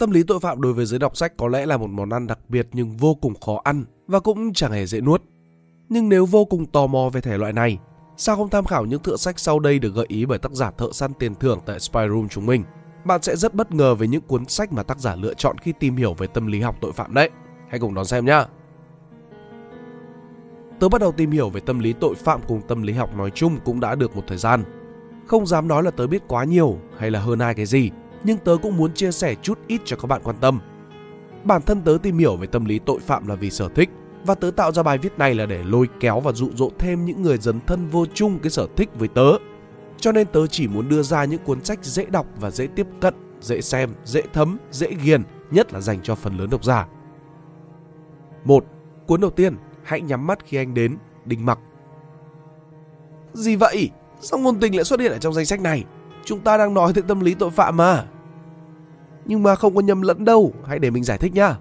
Tâm lý tội phạm đối với giới đọc sách có lẽ là một món ăn đặc biệt nhưng vô cùng khó ăn và cũng chẳng hề dễ nuốt. Nhưng nếu vô cùng tò mò về thể loại này, sao không tham khảo những tựa sách sau đây được gợi ý bởi tác giả thợ săn tiền thưởng tại Spy Room chúng mình? Bạn sẽ rất bất ngờ về những cuốn sách mà tác giả lựa chọn khi tìm hiểu về tâm lý học tội phạm đấy. Hãy cùng đón xem nhé! Tớ bắt đầu tìm hiểu về tâm lý tội phạm cùng tâm lý học nói chung cũng đã được một thời gian. Không dám nói là tớ biết quá nhiều hay là hơn ai cái gì, nhưng tớ cũng muốn chia sẻ chút ít cho các bạn quan tâm. Bản thân tớ tìm hiểu về tâm lý tội phạm là vì sở thích và tớ tạo ra bài viết này là để lôi kéo và dụ dỗ thêm những người dấn thân vô chung cái sở thích với tớ. Cho nên tớ chỉ muốn đưa ra những cuốn sách dễ đọc và dễ tiếp cận, dễ xem, dễ thấm, dễ ghiền, nhất là dành cho phần lớn độc giả. Một, Cuốn đầu tiên, Hãy nhắm mắt khi anh đến, Đinh Mặc. Gì vậy? Sao ngôn tình lại xuất hiện ở trong danh sách này? Chúng ta đang nói về tâm lý tội phạm mà. Nhưng mà không có nhầm lẫn đâu, hãy để mình giải thích nhá.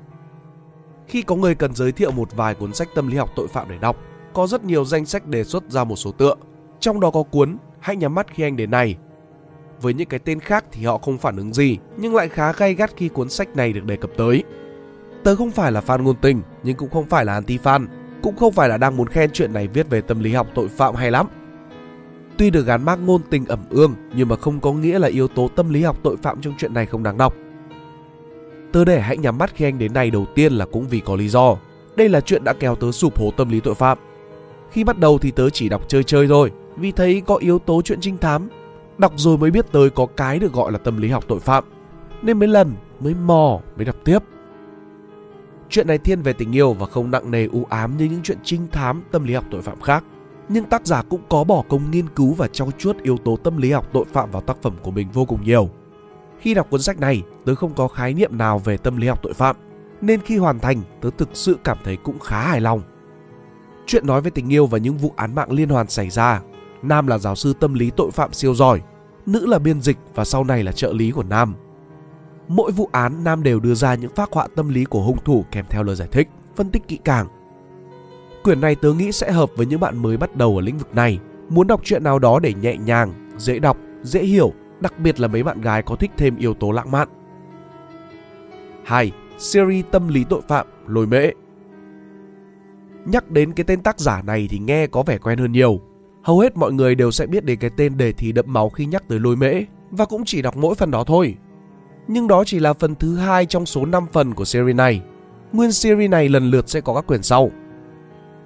Khi có người cần giới thiệu một vài cuốn sách tâm lý học tội phạm để đọc, có rất nhiều danh sách đề xuất ra một số tựa. Trong đó có cuốn Hãy nhắm mắt khi anh đến này. Với những cái tên khác thì họ không phản ứng gì, nhưng lại khá gay gắt khi cuốn sách này được đề cập tới. Tớ không phải là fan ngôn tình, nhưng cũng không phải là anti-fan, cũng không phải là đang muốn khen chuyện này viết về tâm lý học tội phạm hay lắm. Tuy được gắn mác ngôn tình ẩm ương, nhưng mà không có nghĩa là yếu tố tâm lý học tội phạm trong chuyện này không đáng đọc. Tớ để hãy nhắm mắt khi anh đến này đầu tiên là cũng vì có lý do. Đây là chuyện đã kéo tớ sụp hố tâm lý tội phạm. Khi bắt đầu thì tớ chỉ đọc chơi chơi thôi, vì thấy có yếu tố chuyện trinh thám. Đọc rồi mới biết tới có cái được gọi là tâm lý học tội phạm. Nên mấy lần mới mò mới đọc tiếp. Chuyện này thiên về tình yêu và không nặng nề u ám như những chuyện trinh thám tâm lý học tội phạm khác. Nhưng tác giả cũng có bỏ công nghiên cứu và trau chuốt yếu tố tâm lý học tội phạm vào tác phẩm của mình vô cùng nhiều. Khi đọc cuốn sách này, tớ không có khái niệm nào về tâm lý học tội phạm, nên khi hoàn thành, tớ thực sự cảm thấy cũng khá hài lòng. Chuyện nói về tình yêu và những vụ án mạng liên hoàn xảy ra. Nam là giáo sư tâm lý tội phạm siêu giỏi, nữ là biên dịch và sau này là trợ lý của Nam. Mỗi vụ án Nam đều đưa ra những phác họa tâm lý của hung thủ kèm theo lời giải thích, phân tích kỹ càng. Quyển này tớ nghĩ sẽ hợp với những bạn mới bắt đầu ở lĩnh vực này, muốn đọc chuyện nào đó để nhẹ nhàng, dễ đọc, dễ hiểu đặc biệt là mấy bạn gái có thích thêm yếu tố lãng mạn. 2. Series tâm lý tội phạm, lôi mễ Nhắc đến cái tên tác giả này thì nghe có vẻ quen hơn nhiều. Hầu hết mọi người đều sẽ biết đến cái tên đề thi đậm máu khi nhắc tới lôi mễ, và cũng chỉ đọc mỗi phần đó thôi. Nhưng đó chỉ là phần thứ hai trong số 5 phần của series này. Nguyên series này lần lượt sẽ có các quyển sau.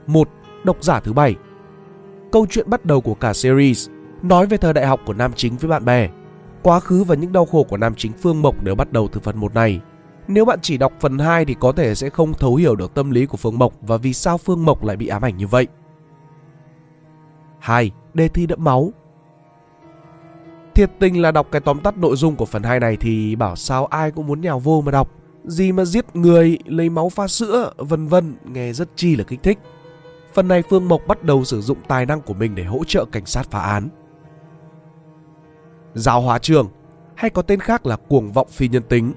1. Độc giả thứ bảy Câu chuyện bắt đầu của cả series nói về thời đại học của nam chính với bạn bè Quá khứ và những đau khổ của nam chính Phương Mộc đều bắt đầu từ phần 1 này. Nếu bạn chỉ đọc phần 2 thì có thể sẽ không thấu hiểu được tâm lý của Phương Mộc và vì sao Phương Mộc lại bị ám ảnh như vậy. 2. Đề thi đẫm máu Thiệt tình là đọc cái tóm tắt nội dung của phần 2 này thì bảo sao ai cũng muốn nhào vô mà đọc. Gì mà giết người, lấy máu pha sữa, vân vân, nghe rất chi là kích thích. Phần này Phương Mộc bắt đầu sử dụng tài năng của mình để hỗ trợ cảnh sát phá án. Giáo hóa trường, hay có tên khác là cuồng vọng phi nhân tính.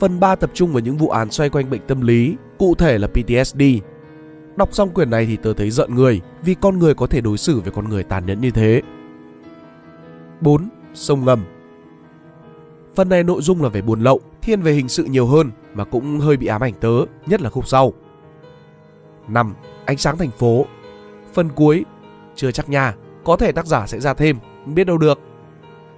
Phần 3 tập trung vào những vụ án xoay quanh bệnh tâm lý, cụ thể là PTSD. Đọc xong quyển này thì tớ thấy giận người vì con người có thể đối xử với con người tàn nhẫn như thế. 4. Sông ngầm Phần này nội dung là về buồn lậu, thiên về hình sự nhiều hơn mà cũng hơi bị ám ảnh tớ, nhất là khúc sau. 5. Ánh sáng thành phố Phần cuối, chưa chắc nha, có thể tác giả sẽ ra thêm, biết đâu được.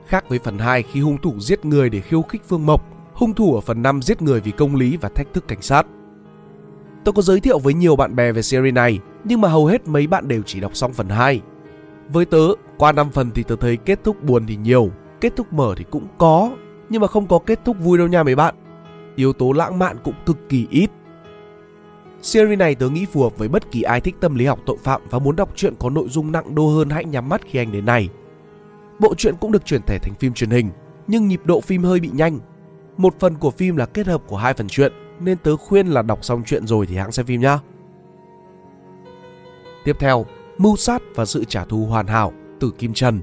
Khác với phần 2 khi hung thủ giết người để khiêu khích Phương Mộc, hung thủ ở phần 5 giết người vì công lý và thách thức cảnh sát. Tôi có giới thiệu với nhiều bạn bè về series này, nhưng mà hầu hết mấy bạn đều chỉ đọc xong phần 2. Với tớ, qua 5 phần thì tớ thấy kết thúc buồn thì nhiều, kết thúc mở thì cũng có, nhưng mà không có kết thúc vui đâu nha mấy bạn. Yếu tố lãng mạn cũng cực kỳ ít. Series này tớ nghĩ phù hợp với bất kỳ ai thích tâm lý học tội phạm và muốn đọc truyện có nội dung nặng đô hơn hãy nhắm mắt khi anh đến này. Bộ truyện cũng được chuyển thể thành phim truyền hình, nhưng nhịp độ phim hơi bị nhanh. Một phần của phim là kết hợp của hai phần truyện, nên tớ khuyên là đọc xong truyện rồi thì hãng xem phim nhá. Tiếp theo, Mưu sát và sự trả thù hoàn hảo từ Kim Trần.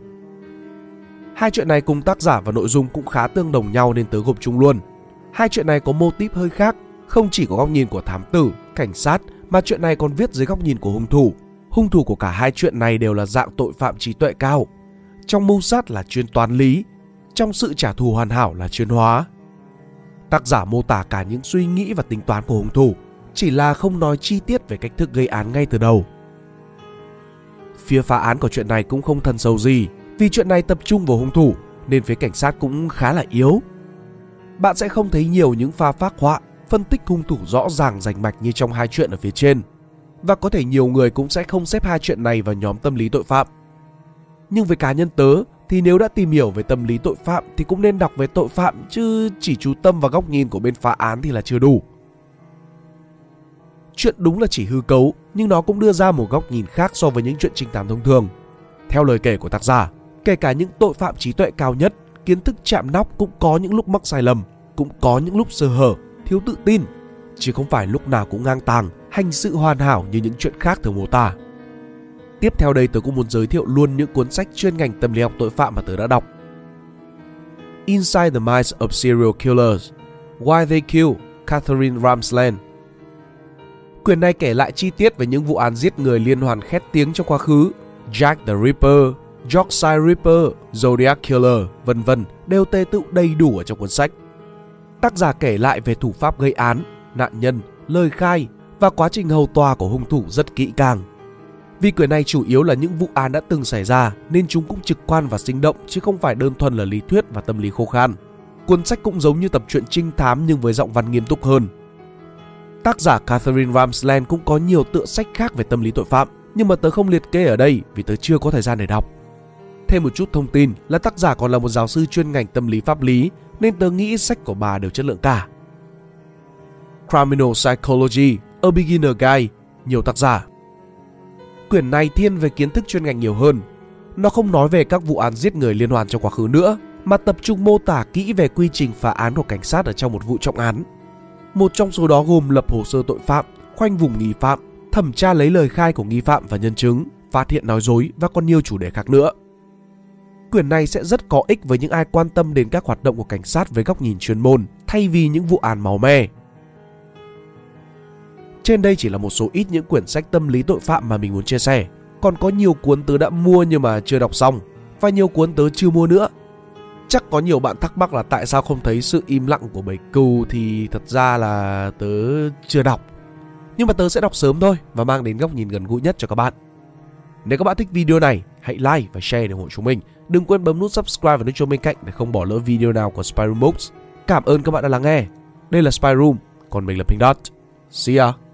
Hai chuyện này cùng tác giả và nội dung cũng khá tương đồng nhau nên tớ gộp chung luôn. Hai chuyện này có mô típ hơi khác, không chỉ có góc nhìn của thám tử, cảnh sát mà chuyện này còn viết dưới góc nhìn của hung thủ. Hung thủ của cả hai chuyện này đều là dạng tội phạm trí tuệ cao, trong mưu sát là chuyên toán lý, trong sự trả thù hoàn hảo là chuyên hóa. Tác giả mô tả cả những suy nghĩ và tính toán của hung thủ, chỉ là không nói chi tiết về cách thức gây án ngay từ đầu. Phía phá án của chuyện này cũng không thân sâu gì, vì chuyện này tập trung vào hung thủ nên phía cảnh sát cũng khá là yếu. Bạn sẽ không thấy nhiều những pha phác họa, phân tích hung thủ rõ ràng rành mạch như trong hai chuyện ở phía trên. Và có thể nhiều người cũng sẽ không xếp hai chuyện này vào nhóm tâm lý tội phạm. Nhưng với cá nhân tớ thì nếu đã tìm hiểu về tâm lý tội phạm thì cũng nên đọc về tội phạm chứ chỉ chú tâm vào góc nhìn của bên phá án thì là chưa đủ. Chuyện đúng là chỉ hư cấu, nhưng nó cũng đưa ra một góc nhìn khác so với những chuyện trinh thám thông thường. Theo lời kể của tác giả, kể cả những tội phạm trí tuệ cao nhất, kiến thức chạm nóc cũng có những lúc mắc sai lầm, cũng có những lúc sơ hở, thiếu tự tin, chứ không phải lúc nào cũng ngang tàng, hành sự hoàn hảo như những chuyện khác thường mô tả. Tiếp theo đây tôi cũng muốn giới thiệu luôn những cuốn sách chuyên ngành tâm lý học tội phạm mà tôi đã đọc. Inside the Minds of Serial Killers Why They Kill Catherine Ramsland Quyển này kể lại chi tiết về những vụ án giết người liên hoàn khét tiếng trong quá khứ. Jack the Ripper, Yorkshire Ripper, Zodiac Killer, vân vân đều tê tựu đầy đủ ở trong cuốn sách. Tác giả kể lại về thủ pháp gây án, nạn nhân, lời khai và quá trình hầu tòa của hung thủ rất kỹ càng. Vì quyển này chủ yếu là những vụ án đã từng xảy ra nên chúng cũng trực quan và sinh động chứ không phải đơn thuần là lý thuyết và tâm lý khô khan. Cuốn sách cũng giống như tập truyện trinh thám nhưng với giọng văn nghiêm túc hơn. Tác giả Catherine Ramsland cũng có nhiều tựa sách khác về tâm lý tội phạm nhưng mà tớ không liệt kê ở đây vì tớ chưa có thời gian để đọc. Thêm một chút thông tin là tác giả còn là một giáo sư chuyên ngành tâm lý pháp lý nên tớ nghĩ sách của bà đều chất lượng cả. Criminal Psychology, A Beginner Guide, nhiều tác giả. Quyển này thiên về kiến thức chuyên ngành nhiều hơn. Nó không nói về các vụ án giết người liên hoàn trong quá khứ nữa, mà tập trung mô tả kỹ về quy trình phá án của cảnh sát ở trong một vụ trọng án. Một trong số đó gồm lập hồ sơ tội phạm, khoanh vùng nghi phạm, thẩm tra lấy lời khai của nghi phạm và nhân chứng, phát hiện nói dối và còn nhiều chủ đề khác nữa. Quyển này sẽ rất có ích với những ai quan tâm đến các hoạt động của cảnh sát với góc nhìn chuyên môn thay vì những vụ án máu me. Trên đây chỉ là một số ít những quyển sách tâm lý tội phạm mà mình muốn chia sẻ. Còn có nhiều cuốn tớ đã mua nhưng mà chưa đọc xong và nhiều cuốn tớ chưa mua nữa. Chắc có nhiều bạn thắc mắc là tại sao không thấy sự im lặng của bầy cừu thì thật ra là tớ chưa đọc. Nhưng mà tớ sẽ đọc sớm thôi và mang đến góc nhìn gần gũi nhất cho các bạn. Nếu các bạn thích video này, hãy like và share để ủng hộ chúng mình. Đừng quên bấm nút subscribe và nút chuông bên cạnh để không bỏ lỡ video nào của Spyroom Books. Cảm ơn các bạn đã lắng nghe. Đây là Spyroom còn mình là Pink Dot. See ya!